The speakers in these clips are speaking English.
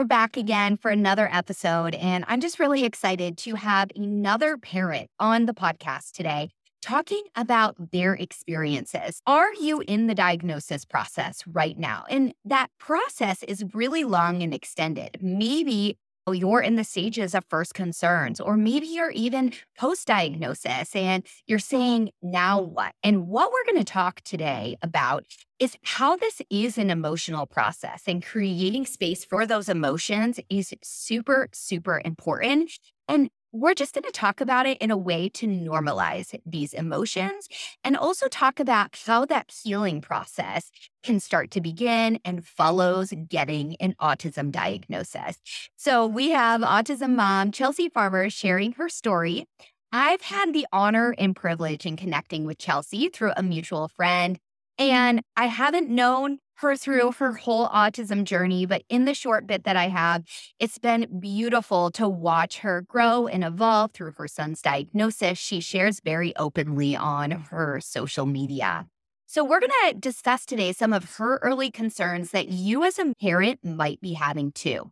We're back again for another episode, and I'm just really excited to have another parent on the podcast today talking about their experiences. Are you in the diagnosis process right now? And that process is really long and extended. Maybe Oh, you're in the stages of first concerns, or maybe you're even post diagnosis and you're saying, now mm-hmm. what? And what we're going to talk today about is how this is an emotional process and creating space for those emotions is super, super important. And we're just going to talk about it in a way to normalize these emotions and also talk about how that healing process can start to begin and follows getting an autism diagnosis. So we have autism mom Chelsea Farmer sharing her story. I've had the honor and privilege in connecting with Chelsea through a mutual friend. And I haven't known her through mm-hmm. her whole autism journey. But in the short bit that I have, it's been beautiful to watch her grow and evolve through her son's diagnosis. She shares very openly on her social media. So, we're going to discuss today some of her early concerns that you as a parent might be having too.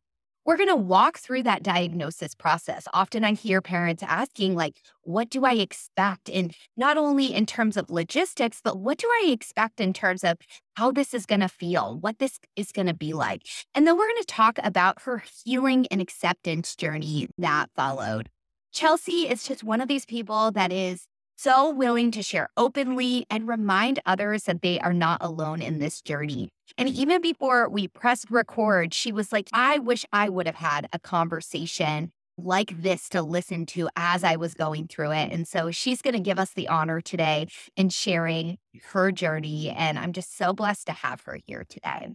We're going to walk through that diagnosis process. Often I hear parents asking, like, what do I expect? And not only in terms of logistics, but what do I expect in terms of how this is going to feel, what this is going to be like? And then we're going to talk about her healing and acceptance journey that followed. Chelsea is just one of these people that is so willing to share openly and remind others that they are not alone in this journey. And mm-hmm. even before we pressed record, she was like, I wish I would have had a conversation like this to listen to as I was going through it. And so she's going to give us the honor today in sharing her journey. And I'm just so blessed to have her here today.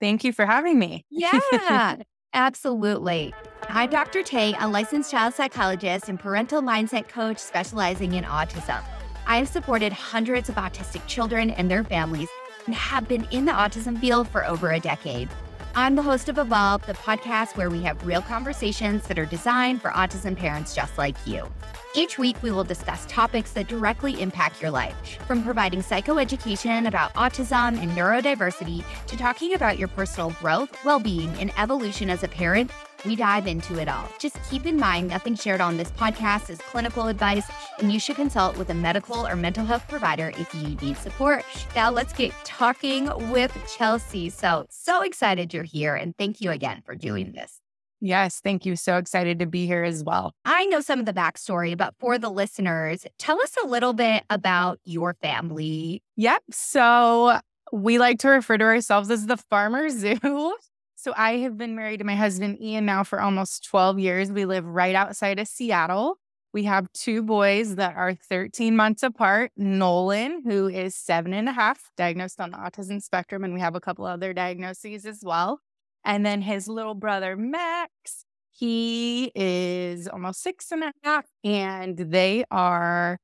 Thank you for having me. Yeah. Absolutely. I'm Dr. Tay, a licensed child psychologist and parental mindset coach specializing in autism. I have supported hundreds of autistic children and their families and have been in the autism field for over a decade. I'm the host of Evolve, the podcast where we have real conversations that are designed for autism parents just like you. Each week, we will discuss topics that directly impact your life, from providing psychoeducation about autism and neurodiversity to talking about your personal growth, well being, and evolution as a parent. We dive into it all. Just keep in mind nothing shared on this podcast is clinical advice, and you should consult with a medical or mental health provider if you need support. Now, let's get talking with Chelsea. So, so excited you're here, and thank you again for doing this. Yes, thank you. So excited to be here as well. I know some of the backstory, but for the listeners, tell us a little bit about your family. Yep. So we like to refer to ourselves as the Farmer Zoo. So I have been married to my husband, Ian, now for almost 12 years. We live right outside of Seattle. We have two boys that are 13 months apart Nolan, who is seven and a half, diagnosed on the autism spectrum, and we have a couple other diagnoses as well. And then his little brother, Max, he is almost six and a half, and they are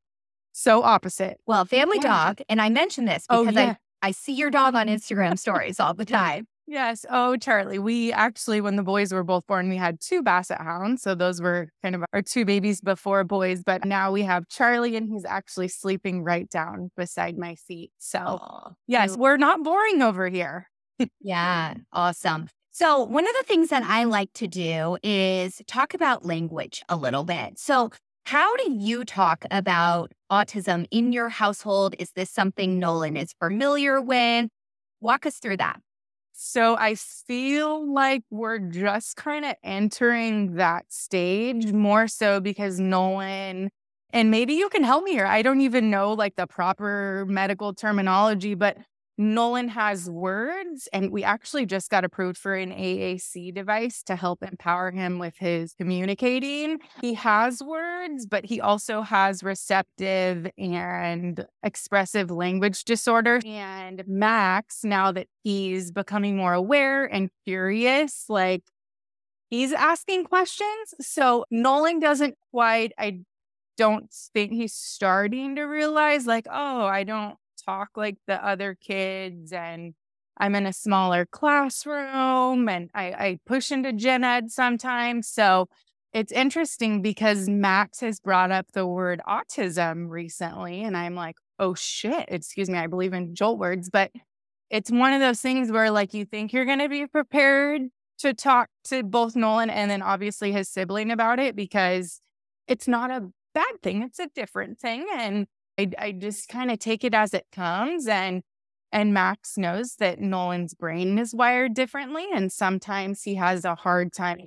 so opposite. Well, family yeah. dog. And I mention this oh, because oh, yeah. I, I see your dog on Instagram stories all the time. Yes. Oh, Charlie. We actually, when the boys were both born, we had two basset hounds. So those were kind of our two babies before boys. But now we have Charlie, and he's actually sleeping right down beside my seat. So, Aww. yes, we're not boring over here. yeah. Awesome. So, one of the things that I like to do is talk about language a little bit. So, how do you talk about autism in your household? Is this something Nolan is familiar with? Walk us through that. So, I feel like we're just kind of entering that stage more so because Nolan, and maybe you can help me here. I don't even know like the proper medical terminology, but Nolan has words, and we actually just got approved for an AAC device to help empower him with his communicating. He has words, but he also has receptive and expressive language disorder. And Max, now that he's becoming more aware and curious, like he's asking questions. So Nolan doesn't quite, I don't think he's starting to realize, like, oh, I don't talk like the other kids and I'm in a smaller classroom and I, I push into gen ed sometimes. So it's interesting because Max has brought up the word autism recently. And I'm like, oh shit, excuse me, I believe in jolt words, but it's one of those things where like you think you're going to be prepared to talk to both Nolan and then obviously his sibling about it because it's not a bad thing. It's a different thing. And I, I just kind of take it as it comes. And and Max knows that Nolan's brain is wired differently. And sometimes he has a hard time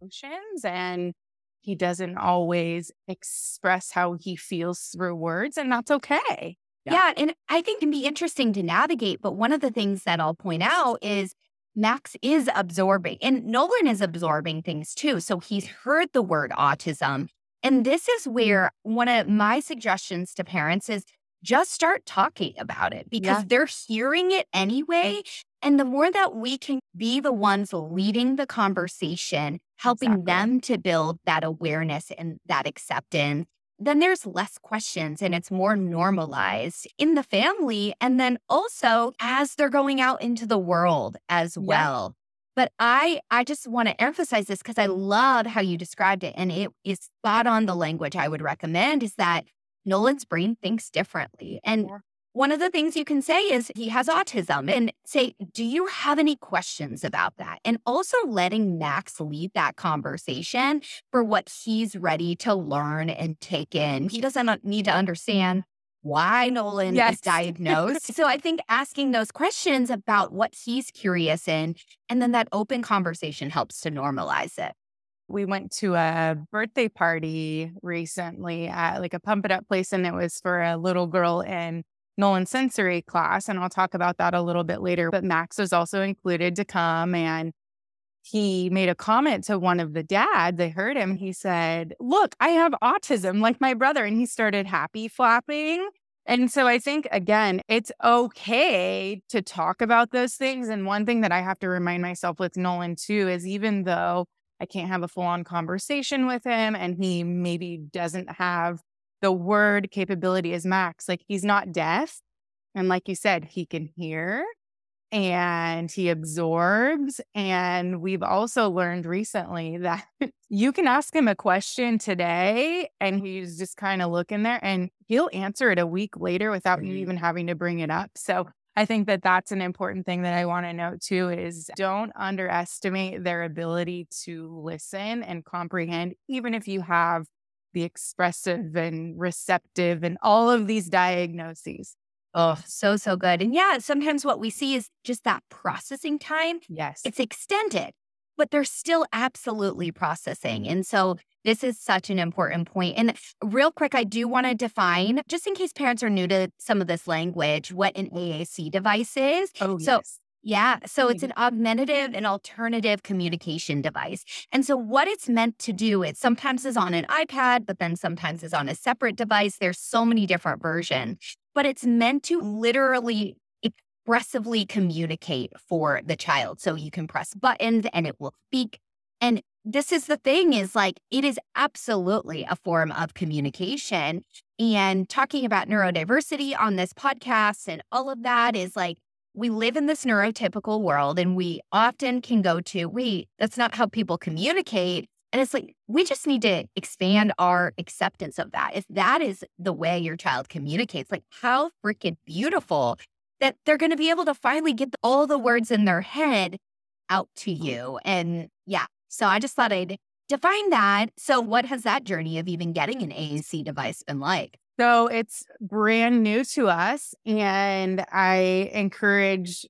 emotions and he doesn't always express how he feels through words. And that's okay. Yeah. yeah. And I think it can be interesting to navigate. But one of the things that I'll point out is Max is absorbing and Nolan is absorbing things too. So he's heard the word autism. And this is mm-hmm. where one of my suggestions to parents is just start talking about it because yeah. they're hearing it anyway. And the more that we can be the ones leading the conversation, helping exactly. them to build that awareness and that acceptance, then there's less questions and it's more normalized in the family. And then also as they're going out into the world as well. But I I just want to emphasize this because I love how you described it. And it is spot on the language I would recommend is that Nolan's brain thinks differently. And yeah. one of the things you can say is he has autism and say, Do you have any questions about that? And also letting Max lead that conversation for what he's ready to learn and take in. He doesn't need to understand why Nolan yes. is diagnosed. so I think asking those questions about what he's curious in and then that open conversation helps to normalize it. We went to a birthday party recently at like a pump it up place and it was for a little girl in Nolan sensory class and I'll talk about that a little bit later, but Max was also included to come and he made a comment to one of the dads. They heard him. He said, Look, I have autism like my brother. And he started happy flapping. And so I think, again, it's okay to talk about those things. And one thing that I have to remind myself with Nolan too is even though I can't have a full on conversation with him and he maybe doesn't have the word capability as Max, like he's not deaf. And like you said, he can hear and he absorbs. And we've also learned recently that you can ask him a question today and he's just kind of looking there and he'll answer it a week later without you mm-hmm. even having to bring it up. So I think that that's an important thing that I want to note too is don't underestimate their ability to listen and comprehend, even if you have the expressive and receptive and all of these diagnoses. Oh, so, so good. And yeah, sometimes what we see is just that processing time. Yes. It's extended, but they're still absolutely processing. And so this is such an important point. And real quick, I do want to define, just in case parents are new to some of this language, what an AAC device is. Oh, so, yes. Yeah. So it's mm-hmm. an augmentative and alternative communication device. And so what it's meant to do, it sometimes is on an iPad, but then sometimes is on a separate device. There's so many different versions but it's meant to mm. literally expressively communicate for the child. So you can press buttons and it will speak. And this is the thing is like, it is absolutely a form of communication. And talking about neurodiversity on this podcast and all of that is like, we live in this neurotypical world and we often can go to, wait, that's not how people communicate. And it's like, we just need to expand our acceptance of that. If that is the way your child communicates, like how freaking beautiful that they're going to be able to finally get all the words in their head out to you. And yeah, so I just thought I'd define that. So, what has that journey of even getting an AAC device been like? So, it's brand new to us. And I encourage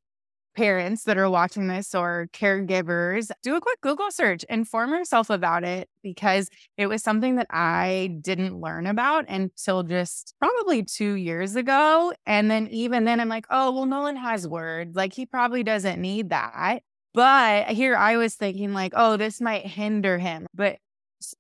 parents that are watching this or caregivers, do a quick Google search, inform yourself about it because it was something that I didn't learn about until just probably two years ago. And then even then, I'm like, oh, well, Nolan has words. Like he probably doesn't need that. But here I was thinking, like, oh, this might hinder him. But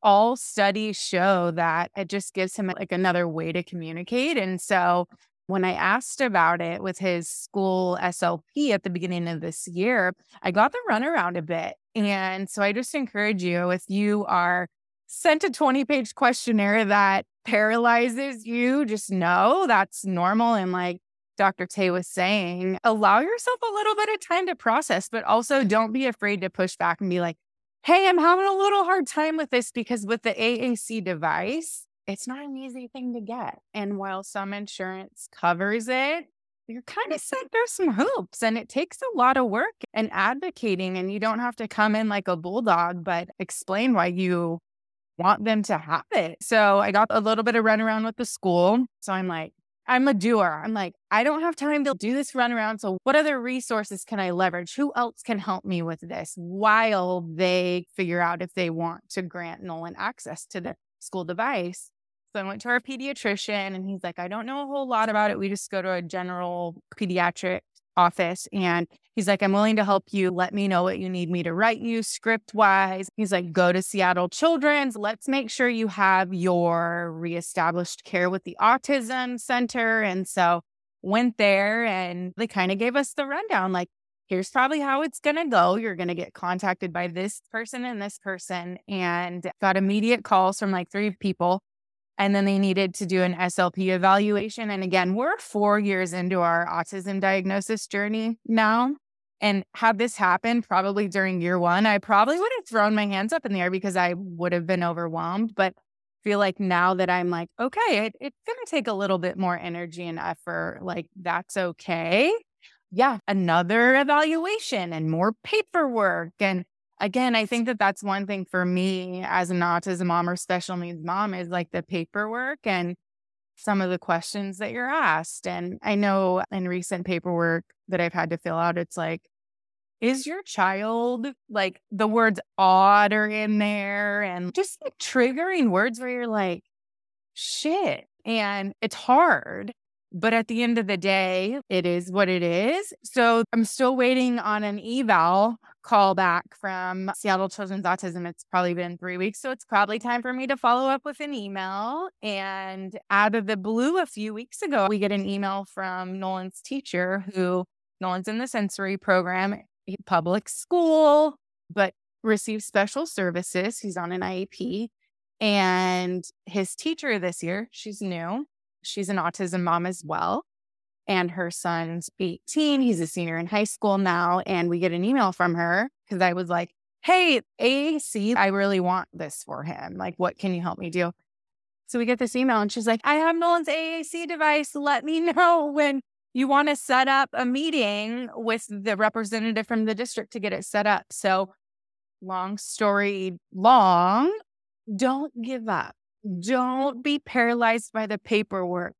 all studies show that it just gives him like another way to communicate. And so when I asked about it with his school SLP at the beginning of this year, I got the runaround a bit. And so I just encourage you if you are sent a 20 page questionnaire that paralyzes you, just know that's normal. And like Dr. Tay was saying, allow yourself a little bit of time to process, but also don't be afraid to push back and be like, hey, I'm having a little hard time with this because with the AAC device, it's not an easy thing to get. And while some insurance covers it, you're kind of set through some hoops and it takes a lot of work and advocating and you don't have to come in like a bulldog but explain why you want them to have it. So i got a little bit of run around with the school so i'm like i'm a doer. I'm like i don't have time to do this run around so what other resources can i leverage? Who else can help me with this? While they figure out if they want to grant nolan access to the school device so I went to our pediatrician and he's like, I don't know a whole lot about it. We just go to a general pediatric office and he's like, I'm willing to help you. Let me know what you need me to write you script wise. He's like, go to Seattle Children's. Let's make sure you have your reestablished care with the autism center. And so went there and they kind of gave us the rundown like, here's probably how it's going to go. You're going to get contacted by this person and this person, and got immediate calls from like three people and then they needed to do an SLP evaluation. And again, we're four years into our autism diagnosis journey now. And had this happened probably during year one, I probably would have thrown my hands up in the air because I would have been overwhelmed. But feel like now that I'm like, okay, it, it's going to take a little bit more energy and effort. Like, that's okay. Yeah, another evaluation and more paperwork and again, I think that that's one thing for me as an autism mom or special needs mom is like the paperwork and some of the questions that you're asked. And I know in recent paperwork that I've had to fill out, it's like, is your child like the words odd are in there and just like triggering words where you're like, shit. And it's hard. But at the end of the day, it is what it is. So I'm still waiting on an eval call back from Seattle Children's Autism. It's probably been three weeks. So it's probably time for me to follow up with an email. And out of the blue, a few weeks ago, we get an email from Nolan's teacher who Nolan's in the sensory program, public school, but receives special services. He's on an IEP. And his teacher this year, she's new. She's an autism mom as well and her son's 18. He's a senior in high school now. And we get an email from her because I was like, Hey, AAC, I really want this for him. Like, what can you help me do? So we get this email and she's like, I have Nolan's AAC device. Let me know when you want to set up a meeting with the representative from the district to get it set up. So, long story long, don't give up. Don't be paralyzed by the paperwork.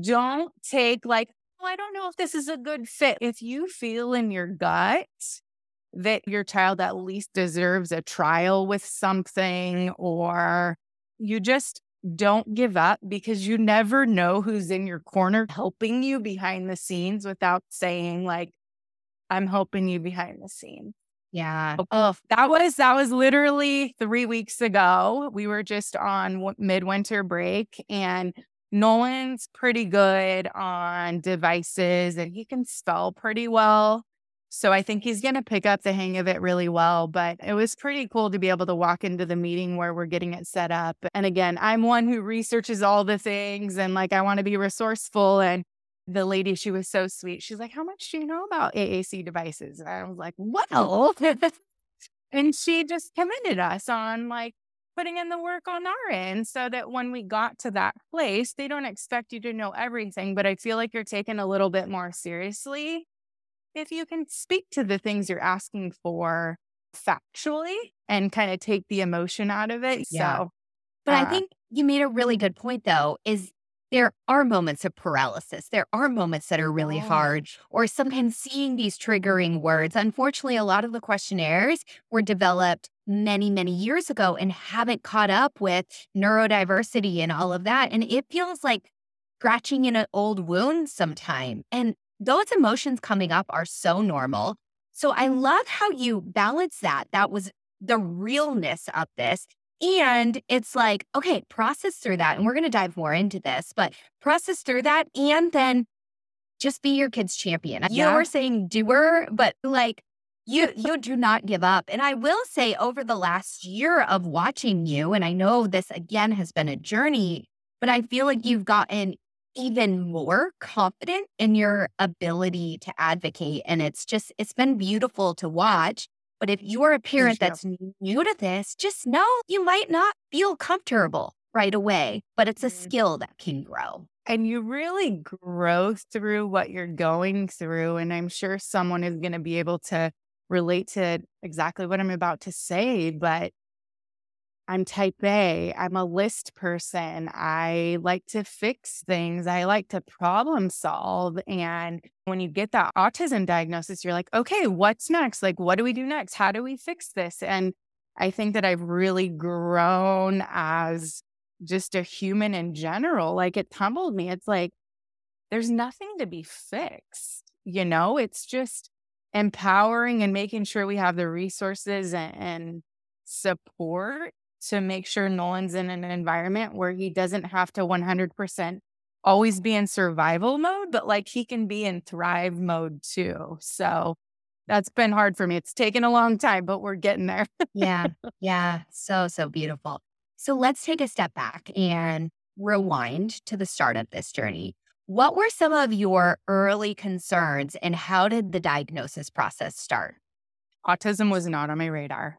Don't take like, I don't know if this is a good fit. If you feel in your gut that your child at least deserves a trial with something, or you just don't give up because you never know who's in your corner helping you behind the scenes without saying, like, I'm helping you behind the scenes. Yeah. Oh, that was that was literally 3 weeks ago. We were just on midwinter break and Nolan's pretty good on devices and he can spell pretty well. So I think he's going to pick up the hang of it really well. But it was pretty cool to be able to walk into the meeting where we're getting it set up. And again, I'm one who researches all the things and like I want to be resourceful. And the lady, she was so sweet. She's like, How much do you know about AAC devices? And I was like, Well, and she just commended us on like putting in the work on our end so that when we got to that place, they don't expect you to know everything, but I feel like you're taken a little bit more seriously if you can speak to the things you're asking for factually and kind of take the emotion out of it. Yeah. So, but uh, I think you made a really good point though, is there are moments of paralysis. There are moments that are really hard, or sometimes seeing these triggering words. Unfortunately, a lot of the questionnaires were developed many, many years ago and haven't caught up with neurodiversity and all of that. And it feels like scratching in an old wound sometime. And those emotions coming up are so normal. So I mm-hmm. love how you balance that. That was the realness of this. And it's like, okay, process through that. And we're going to dive more into this, but process through that and then just be your kid's champion. Yeah. You were saying doer, but like you you do not give up. And I will say over the last year of watching you, and I know this again has been a journey, but I feel like you've gotten even more confident in your ability to advocate. And it's just, it's been beautiful to watch. But if you're a parent that's new to this, just know you might not feel comfortable right away, but it's a mm-hmm. skill that can grow. and you really grow through what you're going through. And I'm sure someone is going to be able to relate to exactly what I'm about to say, but I'm type A. I'm a list person. I like to fix things. I like to problem solve. And when you get that autism diagnosis, you're like, okay, what's next? Like, what do we do next? How do we fix this? And I think that I've really grown as just a human in general. Like, it tumbled me. It's like, there's nothing to be fixed. You know, it's just empowering and making sure we have the resources and, and support to make sure Nolan's in an environment where he doesn't have to 100% always be in survival mode, but like he can be in thrive mode too. So that's been hard for me. It's taken a long time, but we're getting there. yeah. Yeah. So, so beautiful. So let's take a step back and rewind to the start of this journey. What were some of your early concerns and how did the diagnosis process start? Autism was not on my radar.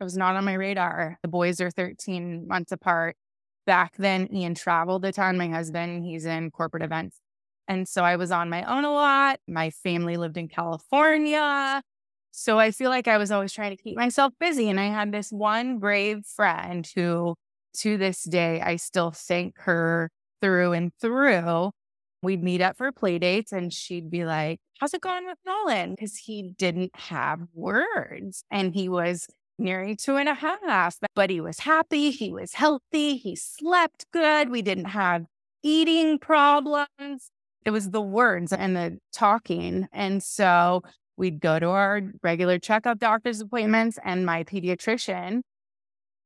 It was not on my radar. The boys are 13 months apart. Back then, Ian traveled a ton. My husband, he's in corporate events. And so I was on my own a lot. My family lived in California. So I feel like I was always trying to keep myself busy. And I had this one brave friend who, to this day, I still thank her through and through. We'd meet up for play dates and she'd be like, How's it going with Nolan? Because he didn't have words and he was nearly two and a half, but he was happy. He was healthy. He slept good. We didn't have eating problems. It was the words and the talking. And so we'd go to our regular checkup doctor's appointments and my pediatrician.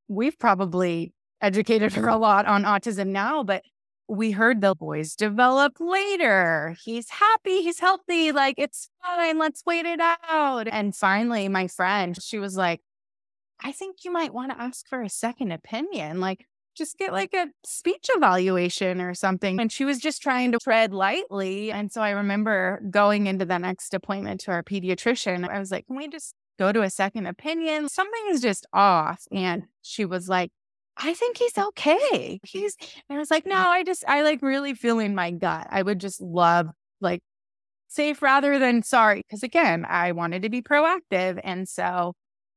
We've probably educated her a lot on autism now, but we heard the boys develop later. He's happy, he's healthy, like it's fine, let's wait it out. And finally, my friend, she was like, I think you might want to ask for a second opinion. Like, just get like a speech evaluation or something. And she was just trying to tread lightly. And so I remember going into the next appointment to our pediatrician. I was like, can we just go to a second opinion? Something is just off. And she was like, I think he's okay. He's, and I was like, no, I just, I like really feeling my gut. I would just love like safe rather than sorry. Cause again, I wanted to be proactive. And so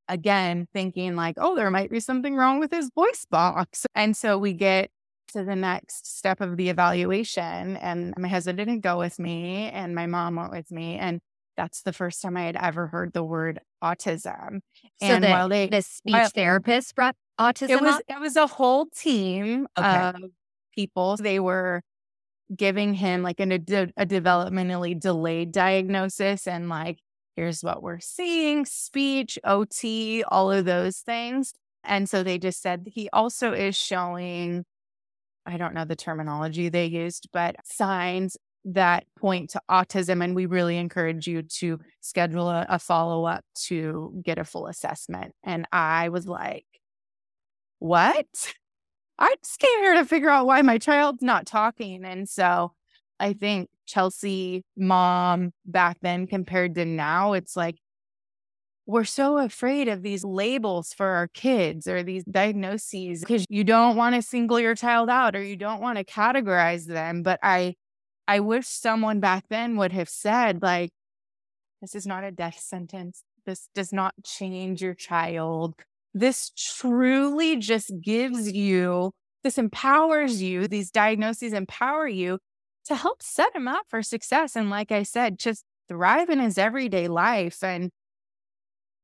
again thinking like, oh, there might be something wrong with his voice box. And so we get to the next step of the evaluation, and my husband didn't go with me, and my mom went with me. And that's the first time I had ever heard the word autism. So and the, while they, the speech therapist brought autism, it was it was a whole team okay. of people. They were giving him like an, a, a developmentally delayed diagnosis and like here's what we're seeing, speech, OT, all of those things. And so they just said he also is showing, I don't know the terminology they used, but signs that point to autism. And we really encourage you to schedule a, a follow up to get a full assessment. And I was like, what? I'm here to figure out why my child's not talking. And so I think Chelsea mom back then compared to now, it's like we're so afraid of these labels for our kids or these diagnoses because you don't want to single your child out or you don't want to categorize them. But I I wish someone back then would have said, like, this is not a death sentence. This does not change your child. This truly just gives you, this empowers you, these diagnoses empower you to help set him up for success. And like I said, just thrive in his everyday life. And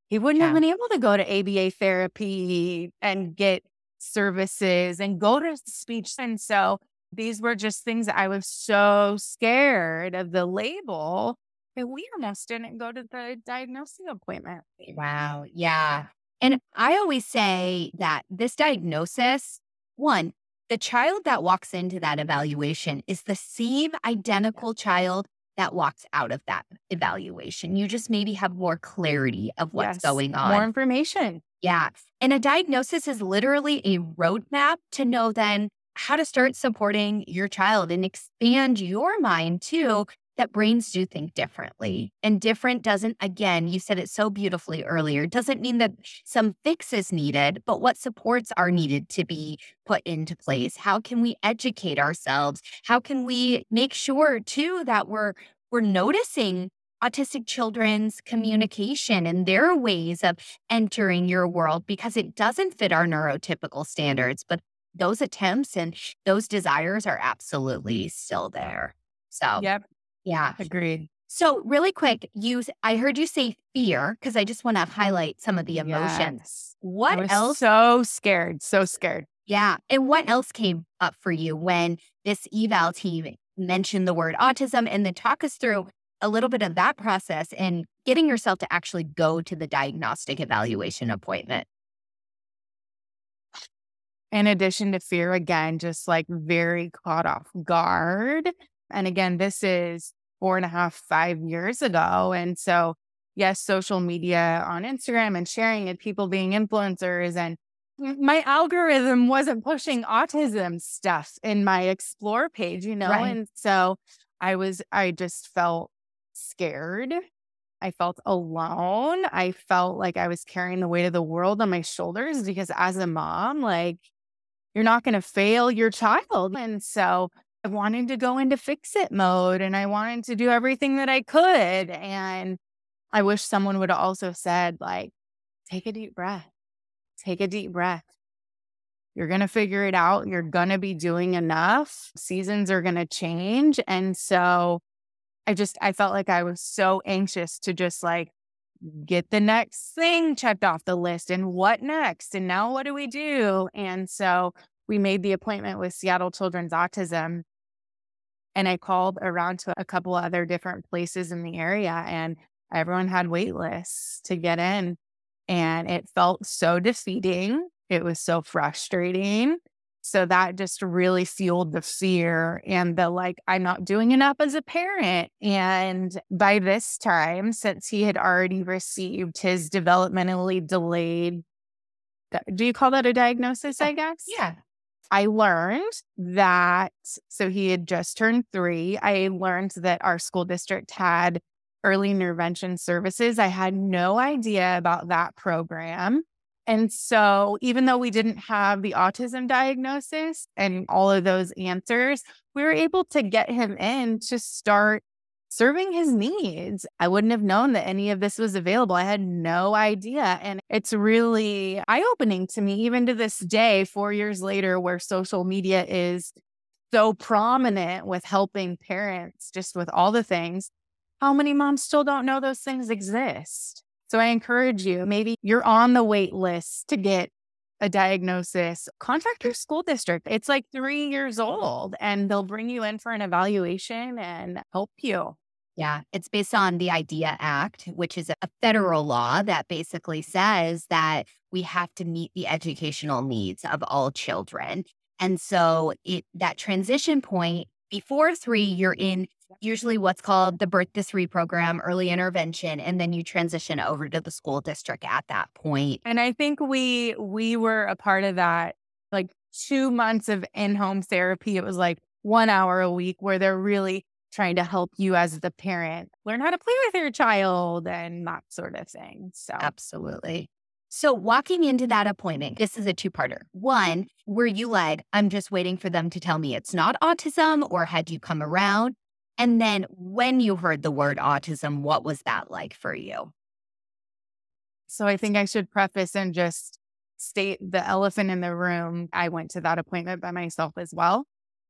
he wouldn't yeah. have been able to go to ABA therapy and get services and go to speech. And so these were just things that I was so scared of the label that we almost didn't go to the diagnosing appointment. Wow. Yeah. And I always say that this diagnosis, one, the child that walks into that evaluation is the same identical child that walks out of that evaluation. You just maybe have more clarity of what's yes, going on. More information. Yeah. And a diagnosis is literally a roadmap to know then how to start supporting your child and expand your mind too that brains do think differently. And different doesn't, again, you said it so beautifully earlier, doesn't mean that some fix is needed, but what supports are needed to be put into place. How can we educate ourselves? How can we make sure too that we're we're noticing autistic children's communication and their ways of entering your world because it doesn't fit our neurotypical standards. But those attempts and those desires are absolutely still there. So, yep. Yeah. Agreed. So, really quick, you I heard you say fear because I just want to highlight some of the emotions. Yes. What else? So scared, so scared. Yeah. And what else came up for you when this eval team mentioned the word autism and then talk us through a little bit of that process and getting yourself to actually go to the diagnostic evaluation appointment. In addition to fear, again, just like very caught off guard. And again, this is four and a half, five years ago. And so, yes, social media on Instagram and sharing and people being influencers and my algorithm wasn't pushing autism stuff in my explore page, you know? Right. And so I was, I just felt scared. I felt alone. I felt like I was carrying the weight of the world on my shoulders because as a mom, like, you're not going to fail your child. And so I wanted to go into fix it mode and I wanted to do everything that I could. And I wish someone would have also said, like, take a deep breath, take a deep breath. You're going to figure it out. You're going to be doing enough. Seasons are going to change. And so I just, I felt like I was so anxious to just like get the next thing checked off the list and what next? And now what do we do? And so we made the appointment with Seattle Children's Autism. And I called around to a couple other different places in the area, and everyone had wait lists to get in. And it felt so defeating. It was so frustrating. So that just really fueled the fear and the like, I'm not doing enough as a parent. And by this time, since he had already received his developmentally delayed, do you call that a diagnosis? Uh, I guess. Yeah. I learned that, so he had just turned three. I learned that our school district had early intervention services. I had no idea about that program. And so, even though we didn't have the autism diagnosis and all of those answers, we were able to get him in to start serving his needs. I wouldn't have known that any of this was available. I had no idea. And it's really eye opening to me, even to this day, four years later, where social media is so prominent with helping parents, just with all the things. How many moms still don't know those things exist? So I encourage you, maybe you're on the wait list to get a diagnosis, contact your school district. It's like three years old and they'll bring you in for an evaluation and help you. Yeah, it's based on the IDEA Act, which is a federal law that basically says that we have to meet the educational needs of all children. And so it that transition point before 3 you're in usually what's called the birth to three program, early intervention, and then you transition over to the school district at that point. And I think we we were a part of that, like two months of in-home therapy. It was like one hour a week where they're really trying to help you as the parent learn how to play with your child and that sort of thing. So absolutely. So, walking into that appointment, this is a two parter. One, were you like, I'm just waiting for them to tell me it's not autism, or had you come around? And then when you heard the word autism, what was that like for you? So I think I should preface and just state the elephant in the room. I went to that appointment by myself as well.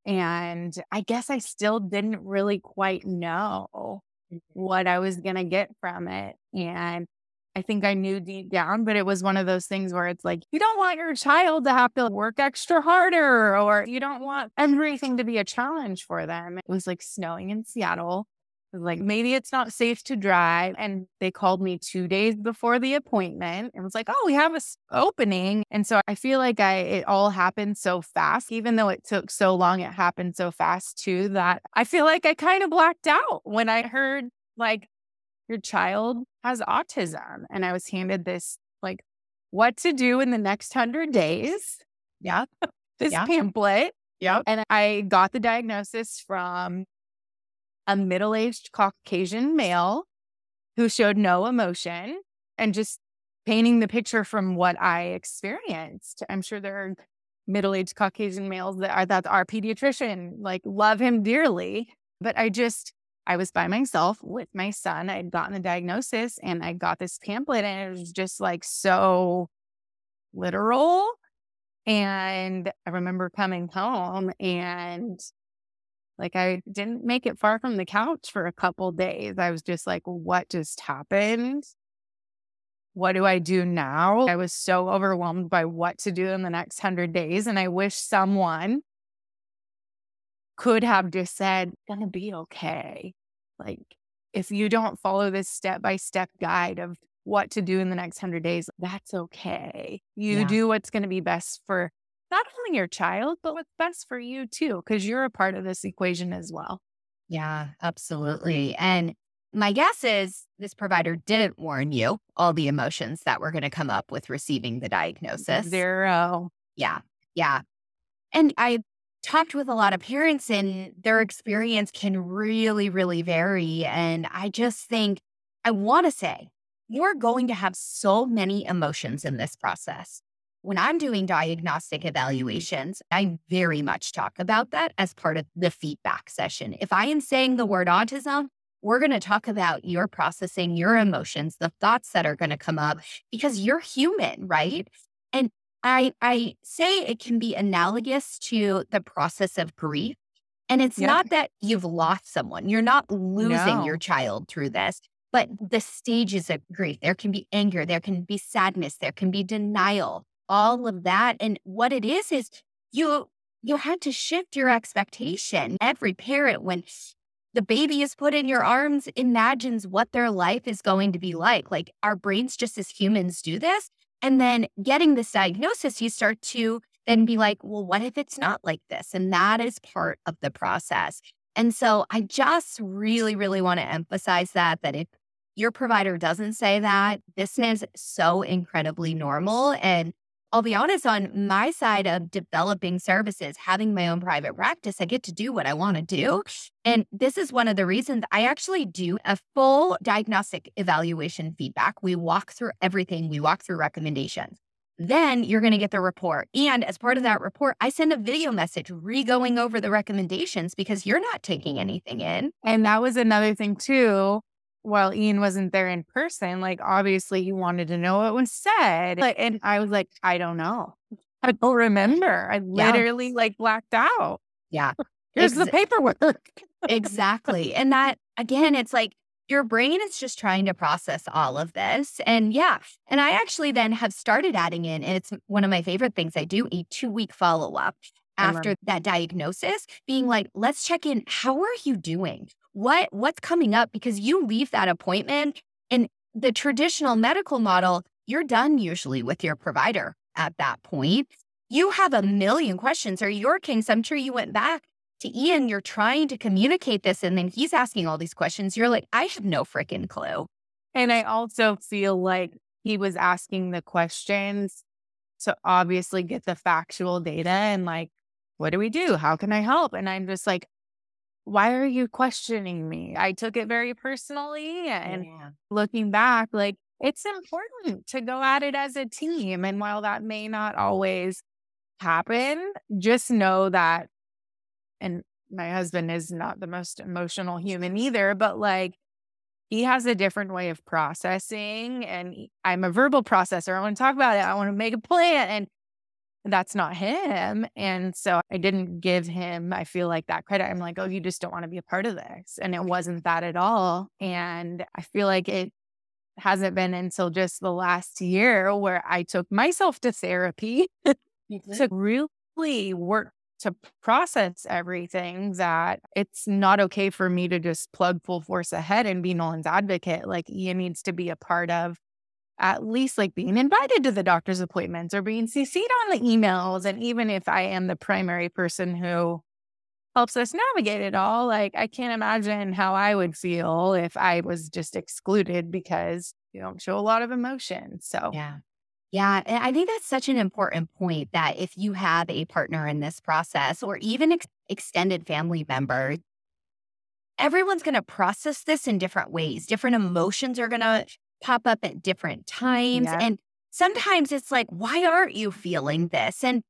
And I guess I still didn't really quite know mm-hmm. what I was going to get from it. And I think I knew deep down, but it was one of those things where it's like, you don't want your child to have to work extra harder, or you don't want everything to be a challenge for them. It was like snowing in Seattle. Like, maybe it's not safe to drive. And they called me two days before the appointment and was like, oh, we have a opening. And so I feel like I, it all happened so fast, even though it took so long, it happened so fast too, that I feel like I kind of blacked out when I heard like, your child has autism. And I was handed this, like, what to do in the next hundred days. Yeah. this yeah. pamphlet. Yeah. And I got the diagnosis from a middle aged Caucasian male who showed no emotion and just painting the picture from what I experienced. I'm sure there are middle aged Caucasian males that are that our pediatrician, like love him dearly. But I just I was by myself with my son. I'd gotten the diagnosis and I got this pamphlet and it was just like so literal. And I remember coming home and like I didn't make it far from the couch for a couple days. I was just like, what just happened? What do I do now? I was so overwhelmed by what to do in the next hundred days. And I wish someone could have just said, gonna be okay. Like, if you don't follow this step by step guide of what to do in the next hundred days, that's okay. You yeah. do what's gonna be best for not only your child, but what's best for you too, because you're a part of this equation as well. Yeah, absolutely. And my guess is this provider didn't warn you all the emotions that were going to come up with receiving the diagnosis. Zero. Yeah. Yeah. And I talked with a lot of parents, and their experience can really, really vary. And I just think I want to say you're going to have so many emotions in this process when I'm doing diagnostic mm-hmm. evaluations, I very much talk about that as part of the feedback session. If I am saying the word autism, we're going to talk about your processing, your emotions, the thoughts that are going to come up because you're human, right? And I I say it can be analogous to the process of grief. And it's not that you've lost someone. You're not losing no. your child through this, but the stages of grief. There can be anger, there can be sadness, there can be denial, all of that. And what it is is you you had to shift your expectation. Every parent, when the baby is put in your arms, imagines what their life is going to be like. Like our brains, just as humans, do this. And then getting this diagnosis, you start to then be like, well, what if it's not like this? And that is part of the process. And so I just really, really want to emphasize that, that if your provider doesn't say that, this is so incredibly normal. And I'll be honest, on my side of developing services, having my own private practice, I get to do what I want to do. And this is one of the reasons I actually do a full diagnostic evaluation feedback. We walk through everything, we walk through recommendations. Then you're going to get the report. And as part of that report, I send a video message re going over the recommendations because you're not taking anything in. And that was another thing, too while Ian wasn't there in person, like obviously he wanted to know what was said. Like, and I was like, I don't know. I don't remember. I literally yeah. like blacked out. Yeah. Here's Ex- the paperwork. exactly. And that again, it's like your brain is just trying to process all of this. And yeah. And I actually then have started adding in, and it's one of my favorite things I do a two week follow up after that diagnosis, being mm. like, let's check in. How are you doing? What what's coming up? Because you leave that appointment and the traditional medical model you're done usually with your provider at that point. You have a million questions. Or your case i'm sure you went back to ian you're trying to communicate this and then he's asking all these questions. You're like i have no freaking clue. And i also feel like he was asking the questions to obviously get the factual data and like what do we do? How can i help? And i'm just like why are you questioning me? I took it very personally. And yeah. looking back, like it's important to go at it as a team. And while that may not always happen, just know that, and my husband is not the most emotional human either, but like he has a different way of processing. And I'm a verbal processor. I want to talk about it. I want to make a plan. And that's not him. And so I didn't give him, I feel like that credit. I'm like, oh, you just don't want to be a part of this. And it wasn't that at all. And I feel like it hasn't been until just the last year where I took myself to therapy to really work to process everything that it's not okay for me to just plug full force ahead and be Nolan's advocate. Like Ian needs to be a part of at least like being invited to the doctor's appointments or being CC'd on the emails. And even if I am the primary person who helps us navigate it all, like I can't imagine how I would feel if I was just excluded because you don't show a lot of emotion. So, yeah. Yeah. And I think that's such an important point that if you have a partner in this process or even ex- extended family members, everyone's going to process this in different ways. Different emotions are going to pop up at different times. Yeah. And sometimes it's like, why aren't you feeling this? And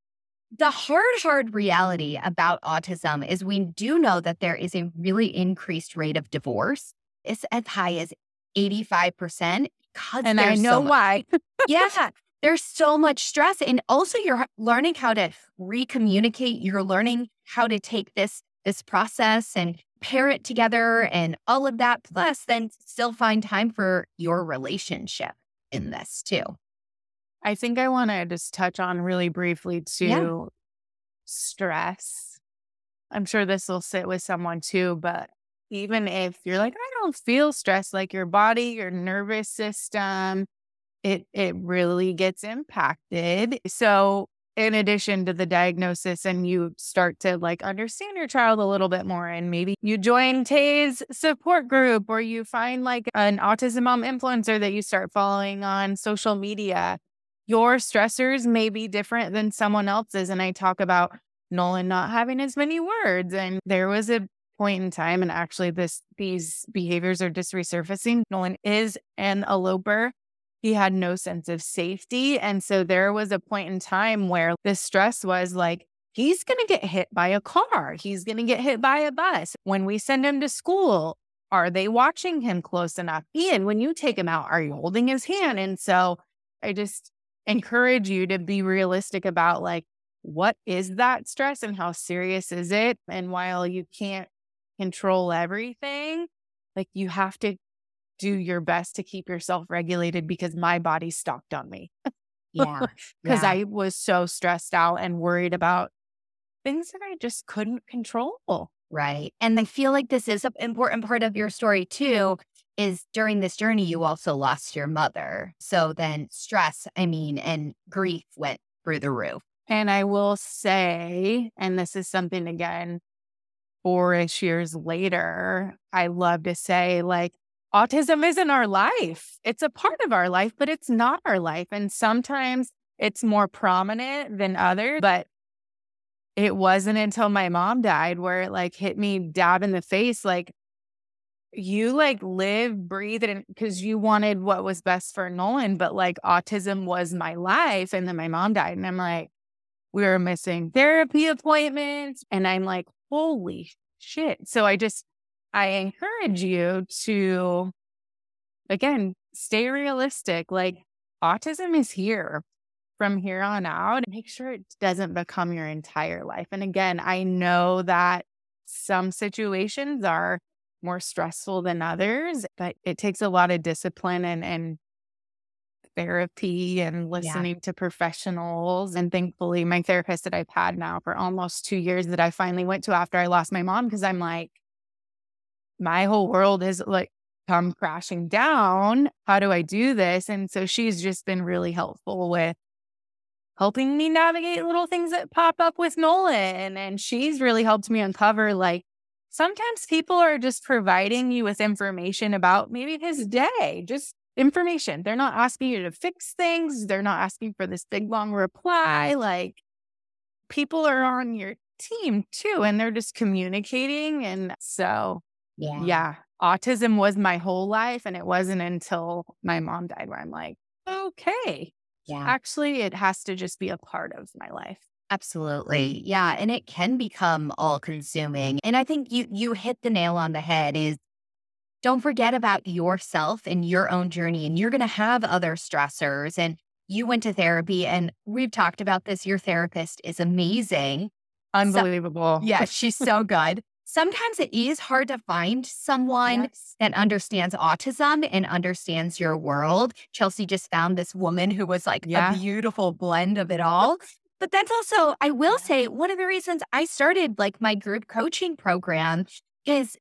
the hard, hard reality about autism is we do know that there is a really increased rate of divorce. It's as high as 85% because And I know so why. yeah, there's so much stress. And also you're learning how to recommunicate. You're learning how to take this this process and pair it together and all of that. Plus, then still find time for your relationship in this too. I think I want to just touch on really briefly to Yeah. stress. I'm sure this will sit with someone too, but even if you're like, I don't feel stressed, like your body, your nervous system, it it really gets impacted. So in addition to the diagnosis and you start to like understand your child a little bit more and maybe you join Tay's support group or you find like an autism mom influencer that you start following on social media your stressors may be different than someone else's. And I talk about Nolan not having as many words. And there was a point in time, and actually this these behaviors are just resurfacing. Nolan is an eloper. He had no sense of safety. And so there was a point in time where the stress was like, he's going to get hit by a car. He's going to get hit by a bus. When we send him to school, are they watching him close enough? Ian, when you take him out, are you holding his hand? And so I just encourage you to be realistic about like what is that stress and how serious is it and while you can't control everything like you have to do your best to keep yourself regulated because my body stopped on me Yeah. because Yeah. i was so stressed out and worried about things that i just couldn't control Right. And I feel like this is an important part of your story too. Is during this journey, you also lost your mother. So then stress, I mean, and grief went through the roof. And I will say, and this is something again, four-ish years later, I love to say, like, autism isn't our life. It's a part of our life, but it's not our life. And sometimes it's more prominent than others. But it wasn't until my mom died where it like hit me dab in the face, like, you like live, breathe it because you wanted what was best for Nolan, but like autism was my life. And then my mom died. And I'm like, we were missing therapy appointments. And I'm like, holy shit. So I just, I encourage you to, again, stay realistic. Like, autism is here from here on out. Make sure it doesn't become your entire life. And again, I know that some situations are more stressful than others, but it takes a lot of discipline and, and therapy and listening to professionals. And thankfully, my therapist that I've had now for almost two years that I finally went to after I lost my mom, because I'm like, my whole world has like come crashing down. How do I do this? And so she's just been really helpful with helping me navigate little things that pop up with Nolan. And she's really helped me uncover like, sometimes people are just providing you with information about maybe his day, just information. They're not asking you to fix things. They're not asking for this big long reply. Like people are on your team too, and they're just communicating. And so, Yeah. yeah, autism was my whole life. And it wasn't until my mom died where I'm like, okay, Yeah. actually, it has to just be a part of my life. Absolutely. Yeah. And it can become all consuming. And I think you you hit the nail on the head is don't forget about yourself and your own journey. And you're gonna have other stressors. And you went to therapy and we've talked about this. Your therapist is amazing. Unbelievable. Yeah, she's so good. Sometimes it is hard to find someone Yes. that understands autism and understands your world. Chelsea just found this woman who was like Yeah. a beautiful blend of it all. But that's also, I will say, one of the reasons I started like my group coaching program is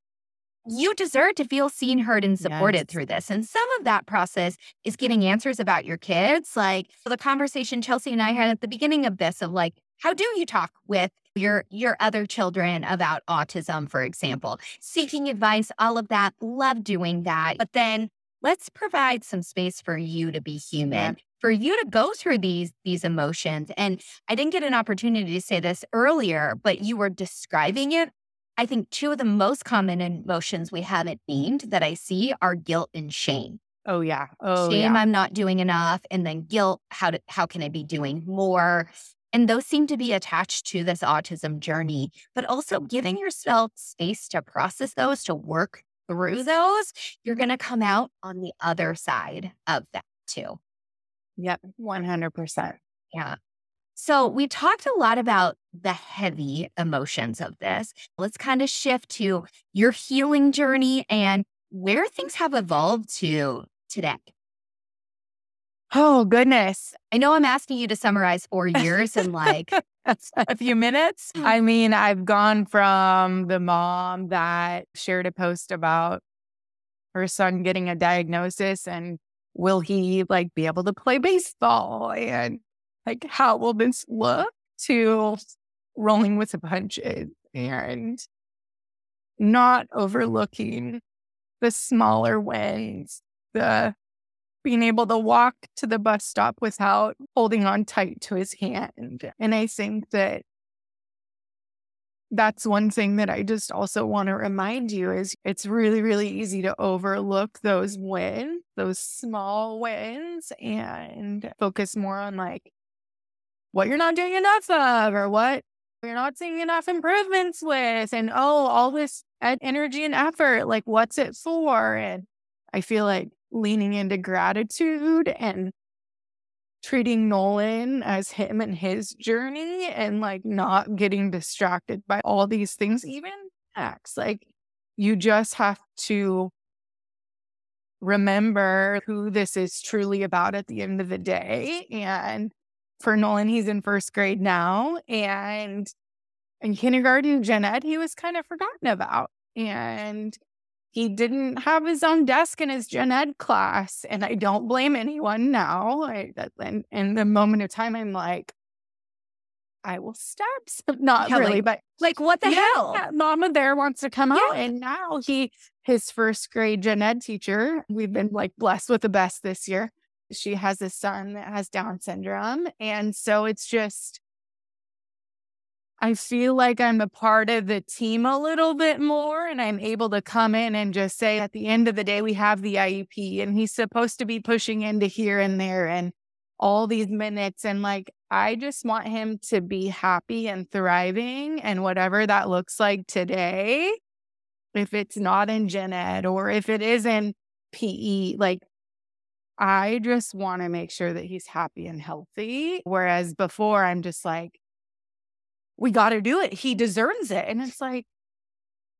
you deserve to feel seen, heard, and supported Yes. through this. And some of that process is getting answers about your kids. Like the conversation Chelsea and I had at the beginning of this of like, how do you talk with your your other children about autism, for example? Seeking advice, all of that. Love doing that. But then let's provide some space for you to be human. For you to go through these these emotions. And I didn't get an opportunity to say this earlier, but you were describing it I think two of the most common emotions we haven't named that I see are guilt and shame. Oh yeah. Oh shame yeah. I'm not doing enough and then guilt how to, how can I be doing more? And those seem to be attached to this autism journey, but also giving yourself space to process those, to work through those, you're going to come out on the other side of that too. Yep. 100%. Yeah. So we talked a lot about the heavy emotions of this. Let's kind of shift to your healing journey and where things have evolved to today. Oh, goodness. I know I'm asking you to summarize four years in like a few minutes. Hmm. I mean, I've gone from the mom that shared a post about her son getting a diagnosis and will he like be able to play baseball and like how will this look to rolling with the punches and not overlooking the smaller wins, the being able to walk to the bus stop without holding on tight to his hand. And I think that that's one thing that I just also want to remind you is it's really, really easy to overlook those wins, those small wins, and focus more on like what you're not doing enough of or what you're not seeing enough improvements with. And oh, all this energy and effort, like what's it for? And I feel like leaning into gratitude and treating Nolan as him and his journey and like not getting distracted by all these things, even acts. Like you just have to remember who this is truly about at the end of the day. And for Nolan, he's in first grade now. And in kindergarten, Ed, he was kind of forgotten about. And he didn't have his own desk in his gen ed class. And I don't blame anyone now. I, and in the moment of time, I'm like, I will stab some. Not yeah, really, like, but like, what the yeah, hell? Mama there wants to come yeah. out. And now he, his first grade gen ed teacher, we've been like blessed with the best this year. She has a son that has Down syndrome. And so it's just, I feel like I'm a part of the team a little bit more and I'm able to come in and just say at the end of the day, we have the IEP and he's supposed to be pushing into here and there and all these minutes. And like, I just want him to be happy and thriving and whatever that looks like today. If it's not in gen ed or if it is in PE, like I just want to make sure that he's happy and healthy. Whereas before, I'm just like, we got to do it. He deserves it. And it's like,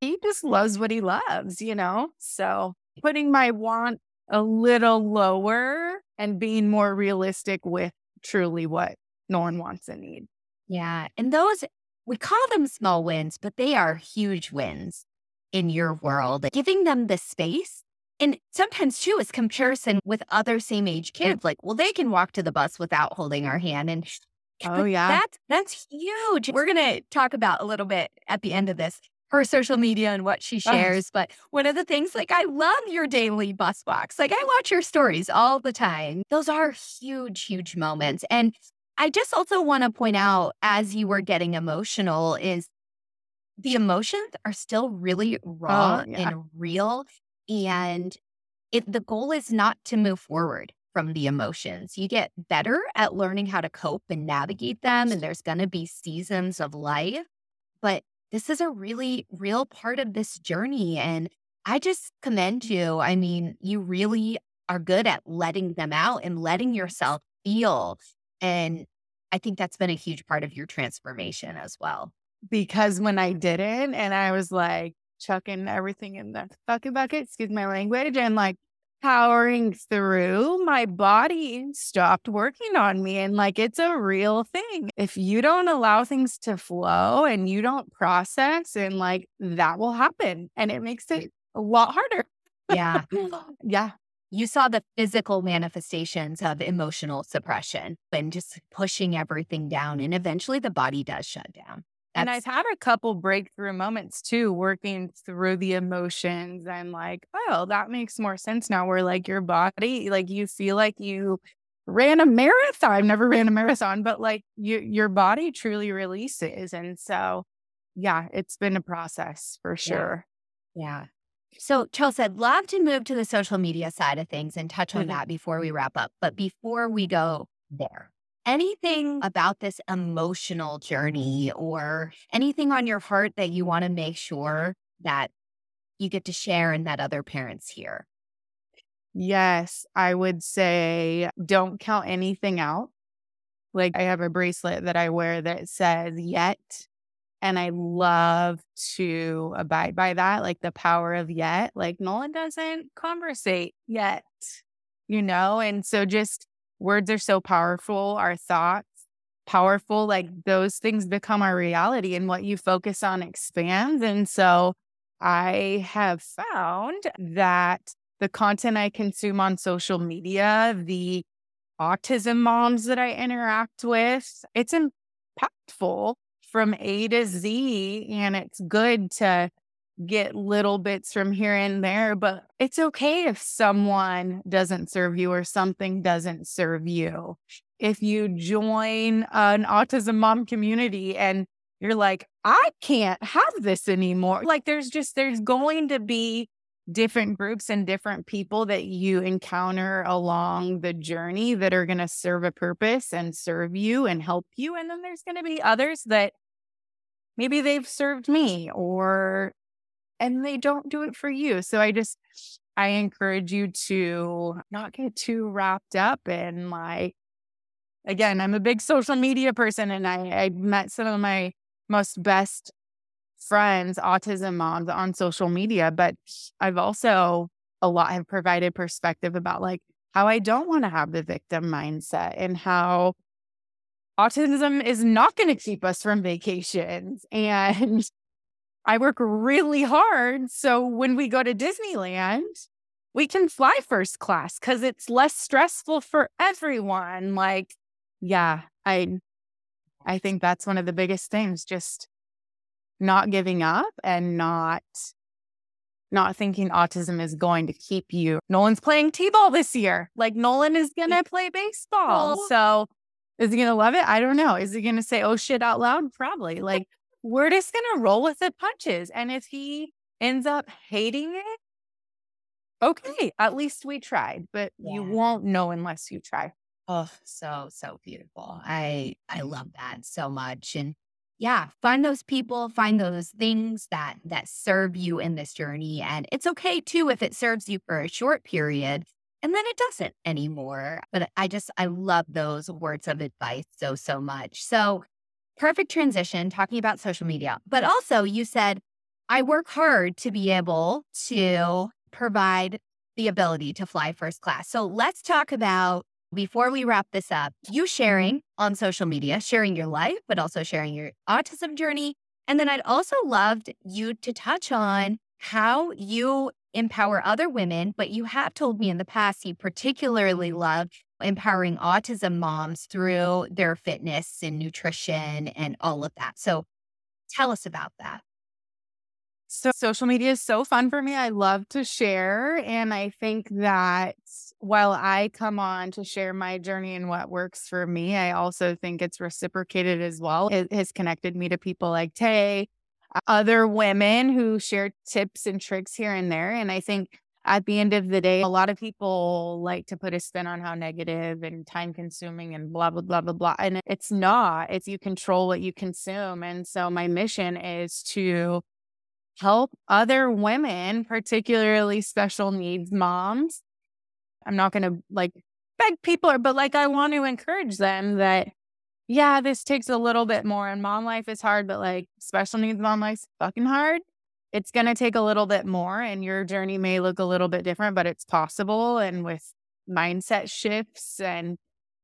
he just loves what he loves, you know? So putting my want a little lower and being more realistic with truly what Nolan wants and needs. Yeah. And those, we call them small wins, but they are huge wins in your world. Giving them the space and sometimes too is comparison with other same age kids. Like, well, they can walk to the bus without holding our hand. And Oh yeah. That's that's huge. We're going to talk about a little bit at the end of this her social media and what she shares, but one of the things like I love your daily bus walks. Like I watch your stories all the time. Those are huge huge moments. And I just also want to point out as you were getting emotional is the emotions are still really oh, raw oh, yeah. and real and it the goal is not to move forward from the emotions. You get better at learning how to cope and navigate them. And there's going to be seasons of life. But this is a really real part of this journey. And I just commend you. I mean, you really are good at letting them out and letting yourself feel. And I think that's been a huge part of your transformation as well. Because when I didn't, and I was like chucking everything in the fucking bucket, excuse my language, and like powering through, my body stopped working on me. And like, it's a real thing. If you don't allow things to flow and you don't process, and like, that will happen. And it makes it a lot harder. Yeah. yeah. You saw the physical manifestations of emotional suppression and just pushing everything down. And eventually the body does shut down. And I've had a couple breakthrough moments too, working through the emotions and like, oh, that makes more sense now. Where like your body, like you feel like you ran a marathon. I've never ran a marathon, but like you, your body truly releases. And so yeah, it's been a process for sure. Yeah. yeah. So, Chelsea, I'd love to move to the social media side of things and touch on Mhm. that before we wrap up. But before we go there, anything mm-hmm. about this emotional journey or anything on your heart that you want to make sure that you get to share and that other parents hear? Yes, I would say don't count anything out. Like I have a bracelet that I wear that says yet. And I love to abide by that, like the power of yet. Like Nolan doesn't conversate yet, you know? And so just words are so powerful, our thoughts powerful, like those things become our reality and what you focus on expands. And so I have found that the content I consume on social media, the autism moms that I interact with, it's impactful from A to Z. And it's good to get little bits from here and there, but it's okay if someone doesn't serve you or something doesn't serve you. If you join an autism mom community and you're like, I can't have this anymore. Like, there's just, there's going to be different groups and different people that you encounter along the journey that are going to serve a purpose and serve you and help you. And then there's going to be others that maybe they've served me or, and they don't do it for you. So I just, I encourage you to not get too wrapped up in like, again, I'm a big social media person and I, I met some of my most best friends, autism moms on social media, but I've also a lot have provided perspective about like how I don't want to have the victim mindset and how autism is not going to keep us from vacations. And I work really hard. So when we go to Disneyland, we can fly first class because it's less stressful for everyone. Like, yeah, I I think that's one of the biggest things, just not giving up and not not thinking autism is going to keep you. Nolan's playing T-ball this year. Like Nolan is going to play baseball. So is he going to love it? I don't know. Is he going to say oh shit out loud? Probably. Like we're just going to roll with the punches. And if he ends up hating it, okay, at least we tried, but you won't know unless you try. Oh, so so beautiful. I I love that so much. And yeah, find those people, find those things that that serve you in this journey and it's okay too if it serves you for a short period and then it doesn't anymore. But I just I love those words of advice so so much. So, perfect transition talking about social media. But also you said I work hard to be able to provide the ability to fly first class. So, let's talk about before we wrap this up, you sharing on social media, sharing your life, but also sharing your autism journey. And then I'd also loved you to touch on how you empower other women, but you have told me in the past you particularly love empowering autism moms through their fitness and nutrition and all of that. So tell us about that. So, social media is so fun for me. I love to share. And I think that while I come on to share my journey and what works for me, I also think it's reciprocated as well. It has connected me to people like Tay, other women who share tips and tricks here and there. And I think at the end of the day, a lot of people like to put a spin on how negative and time consuming and blah, blah, blah, blah, blah. And it's not, it's you control what you consume. And so my mission is to help other women, particularly special needs moms. I'm not going to like beg people, but like I want to encourage them that, yeah, this takes a little bit more and mom life is hard, but like special needs mom life's fucking hard. It's going to take a little bit more and your journey may look a little bit different, but it's possible. And with mindset shifts and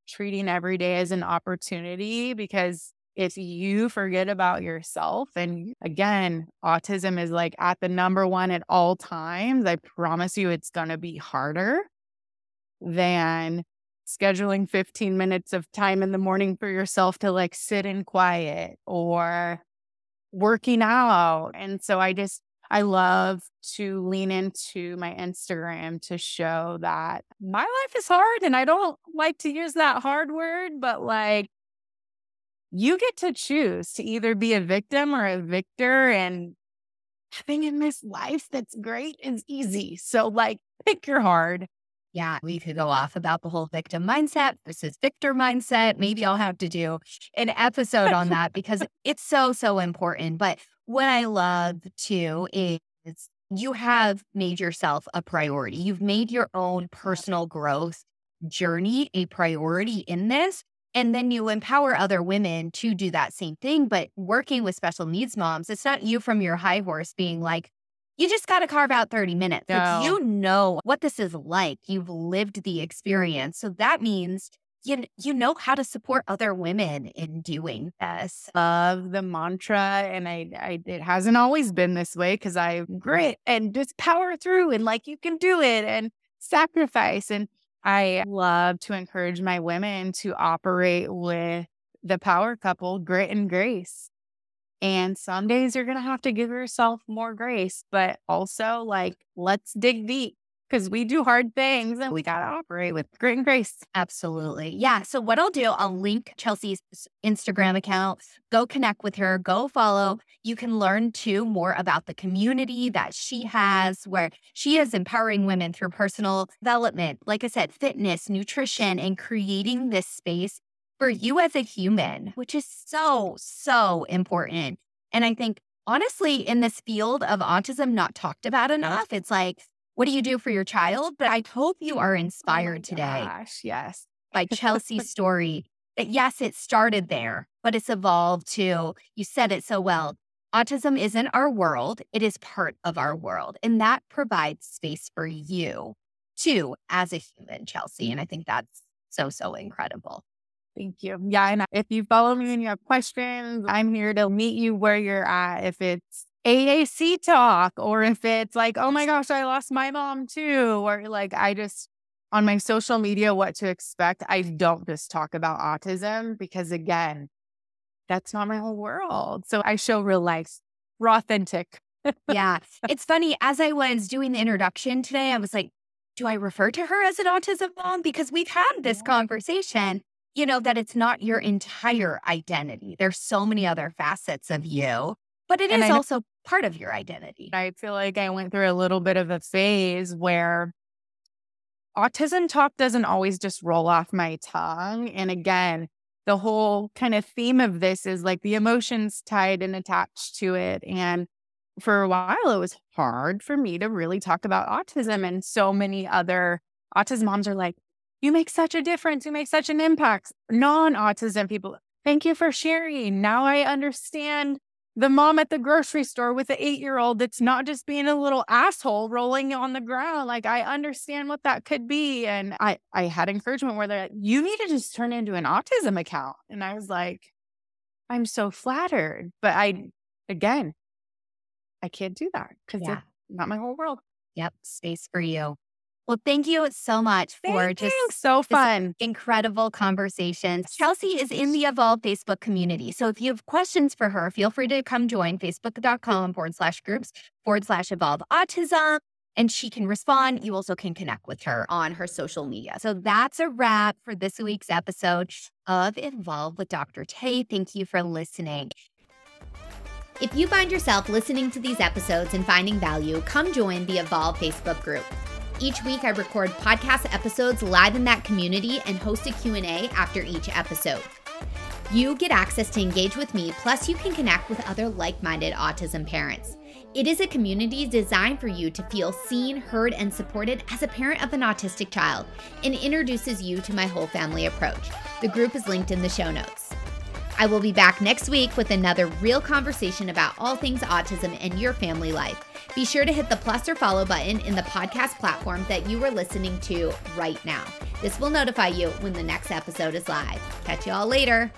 treating every day as an opportunity, because if you forget about yourself, and again, autism is like at the number one at all times, I promise you it's going to be harder than scheduling 15 minutes of time in the morning for yourself to like sit in quiet or working out. And so I just, I love to lean into my Instagram to show that my life is hard. And I don't like to use that hard word, but like, you get to choose to either be a victim or a victor. And having in this life that's great is easy. So, like, pick your hard. Yeah, we could go off about the whole victim mindset versus victor mindset. Mm-hmm. Maybe I'll have to do an episode on that because it's so, so important. But what I love too is you have made yourself a priority. You've made your own personal growth journey a priority in this. And then you empower other women to do that same thing. But working with special needs moms, it's not you from your high horse being like, you just got to carve out 30 minutes. No. Like, you know what this is like. You've lived the experience. So that means you, you know how to support other women in doing this. Love the mantra. And I, I it hasn't always been this way because I grit and just power through and like you can do it and sacrifice. And I love to encourage my women to operate with the power couple, grit and grace. And some days you're going to have to give yourself more grace, but also like, let's dig deep because we do hard things and we got to operate with grit and grace. Absolutely. Yeah. So, what I'll do, I'll link Chelsea's Instagram account. Go connect with her, go follow. You can learn too more about the community that she has, where she is empowering women through personal development, like I said, fitness, nutrition, and creating this space for you as a human, which is so, so important. And I think honestly, in this field of autism, not talked about enough, it's like, what do you do for your child? But I hope you are oh inspired oh today. Gosh, yes. By Chelsea's story. That yes, it started there, but it's evolved to, you said it so well. Autism isn't our world, it is part of our world. And that provides space for you too, as a human, Chelsea. And I think that's so, so incredible. Thank you. Yeah. And if you follow me and you have questions, I'm here to meet you where you're at. If it's AAC talk or if it's like, oh my gosh, I lost my mom too, or like I just on my social media, what to expect. I don't just talk about autism because again, that's not my whole world. So I show real life, raw, authentic. yeah. It's funny. As I was doing the introduction today, I was like, do I refer to her as an autism mom? Because we've had this conversation, you know, that it's not your entire identity. There's so many other facets of you. But it and is also part of your identity. I feel like I went through a little bit of a phase where autism talk doesn't always just roll off my tongue. And again, the whole kind of theme of this is like the emotions tied and attached to it. And for a while, it was hard for me to really talk about autism. And so many other autism moms are like, you make such a difference. You make such an impact. Non autism people, thank you for sharing. Now I understand the mom at the grocery store with the eight year old that's not just being a little asshole rolling on the ground. Like I understand what that could be. And I, I had encouragement where they're like, you need to just turn into an autism account. And I was like, I'm so flattered. But I, again, I can't do that because yeah. it's not my whole world. Yep. Space for you. Well, thank you so much for Thanks. just so fun, incredible conversations. Chelsea is in the Evolve Facebook community. So if you have questions for her, feel free to come join facebook.com forward slash groups forward slash evolve autism. And she can respond. You also can connect with her on her social media. So that's a wrap for this week's episode of Evolve with Dr. Tay. Thank you for listening. If you find yourself listening to these episodes and finding value, come join the Evolve Facebook group. Each week I record podcast episodes live in that community and host a Q&A after each episode. You get access to engage with me, plus you can connect with other like-minded autism parents. It is a community designed for you to feel seen, heard, and supported as a parent of an autistic child and introduces you to my whole family approach. The group is linked in the show notes. I will be back next week with another real conversation about all things autism and your family life. Be sure to hit the plus or follow button in the podcast platform that you are listening to right now. This will notify you when the next episode is live. Catch you all later.